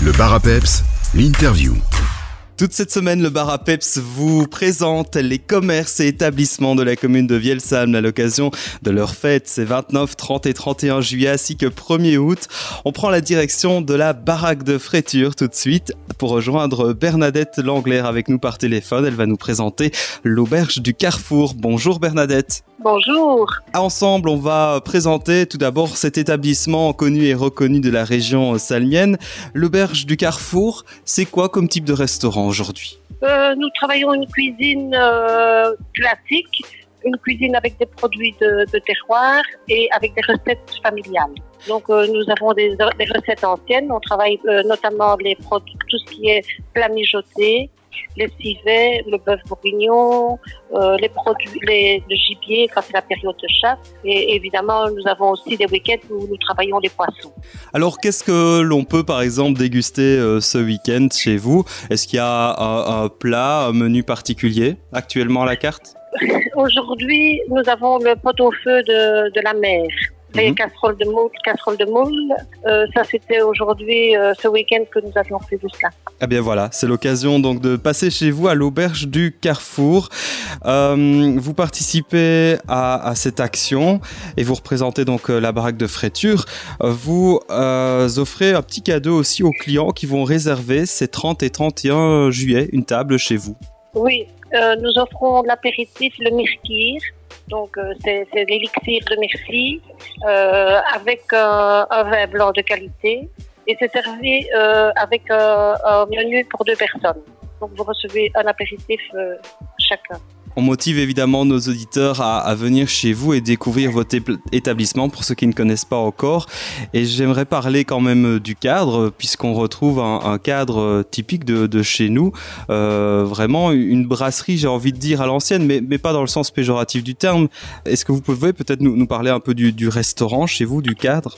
Le bar à peps, l'interview. Toute cette semaine, le bar à Peps vous présente les commerces et établissements de la commune de Vielsalm à l'occasion de leur fête. C'est 29, 30 et 31 juillet ainsi que 1er août. On prend la direction de la baraque de Fréture tout de suite pour rejoindre Bernadette Langler avec nous par téléphone. Elle va nous présenter l'auberge du Carrefour. Bonjour Bernadette. Bonjour. Ensemble, on va présenter tout d'abord cet établissement connu et reconnu de la région salmienne. L'auberge du Carrefour, c'est quoi comme type de restaurant aujourd'hui? Euh, nous travaillons une cuisine euh, classique, une cuisine avec des produits de, de terroir et avec des recettes familiales. Donc euh, nous avons des, des recettes anciennes. On travaille euh, notamment les produits, tout ce qui est plat mijoté, les civets, le bœuf bourguignon, euh, les produits, les, le gibier quand c'est la période de chasse. Et évidemment, nous avons aussi des week-ends où nous travaillons les poissons. Alors, qu'est-ce que l'on peut, par exemple, déguster euh, ce week-end chez vous? Est-ce qu'il y a un, un plat, un menu particulier actuellement à la carte? Aujourd'hui, nous avons le pot-au-feu de, de la mer. Mhm. casseroles de moule, casseroles de moule. Euh, ça, c'était aujourd'hui, euh, ce week-end que nous avions prévu cela. Eh bien voilà, c'est l'occasion donc de passer chez vous à l'auberge du Carrefour. Euh, vous participez à, à cette action et vous représentez donc la baraque de Fréture. Vous offrez un petit cadeau aussi aux clients qui vont réserver ces 30 et 31 juillet une table chez vous. Oui, nous offrons l'apéritif, le mirkir. Donc, euh, c'est l'élixir de Merci euh, avec euh, un vin blanc de qualité. Et c'est servi euh, avec un menu pour deux personnes. Donc, vous recevez un apéritif euh, chacun. On motive évidemment nos auditeurs à, venir chez vous et découvrir votre établissement pour ceux qui ne connaissent pas encore. Et j'aimerais parler quand même euh, du cadre, puisqu'on retrouve un, cadre euh, typique de, chez nous. Euh, vraiment une brasserie, j'ai envie de dire, à l'ancienne, mais, mais pas dans le sens péjoratif du terme. Est-ce que vous pouvez peut-être nous, nous parler un peu du, du restaurant chez vous, du cadre?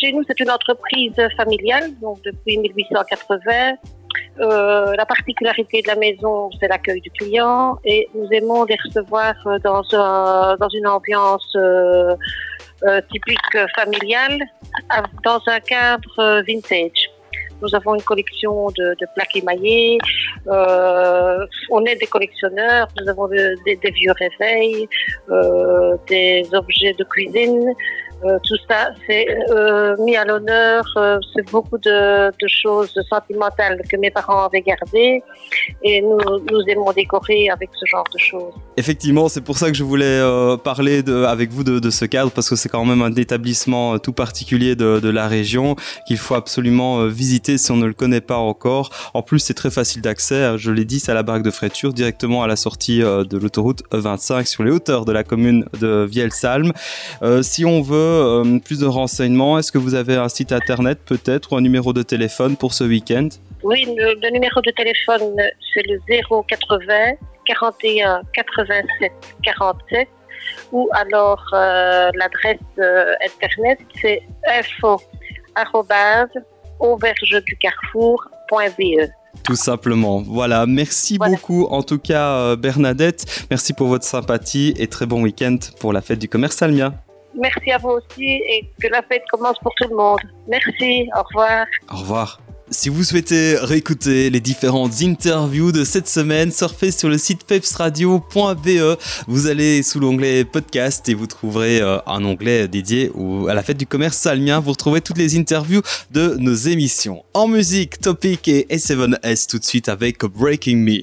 Chez nous, c'est une entreprise familiale, donc depuis 1880. Euh, la particularité de la maison, c'est l'accueil du client et nous aimons les recevoir euh, dans, un, dans une ambiance euh, euh, typique familiale, dans un cadre euh, vintage. Nous avons une collection de, de plaques émaillées. On est des collectionneurs. Nous avons de- des, vieux réveils, des objets de cuisine. Euh, tout ça, c'est euh, mis à l'honneur. euh, c'est beaucoup de, choses sentimentales que mes parents avaient gardées et nous, aimons décorer avec ce genre de choses. Effectivement, c'est pour ça que je voulais euh, parler de, avec vous de, ce cadre, parce que c'est quand même un établissement tout particulier de, la région qu'il faut absolument visiter si on ne le connaît pas encore. En plus, c'est très facile d'accès, euh, je l'ai dit, c'est à la baraque de Fréture, directement à la sortie de l'autoroute E25 sur les hauteurs de la commune de Vielsalm. Si on veut euh, plus de renseignements, est-ce que vous avez un site internet peut-être ou un numéro de téléphone pour ce week-end? Oui, le, le numéro de téléphone, c'est le 080 41 87 47 ou alors euh, l'adresse euh, internet, c'est info aubergeducarrefour.be. Tout simplement. Voilà, merci Voilà. beaucoup en tout cas Bernadette. Merci pour votre sympathie et très bon week-end pour la fête du commerce salmien. Merci à vous aussi et que la fête commence pour tout le monde. Merci, au revoir. Au revoir. Si vous souhaitez réécouter les différentes interviews de cette semaine, surfez sur le site pepsradio.be. Vous allez sous l'onglet podcast et vous trouverez euh, un onglet dédié à la fête du commerce salmien. Vous retrouverez toutes les interviews de nos émissions. En musique, Topic et S7S tout de suite avec Breaking Me.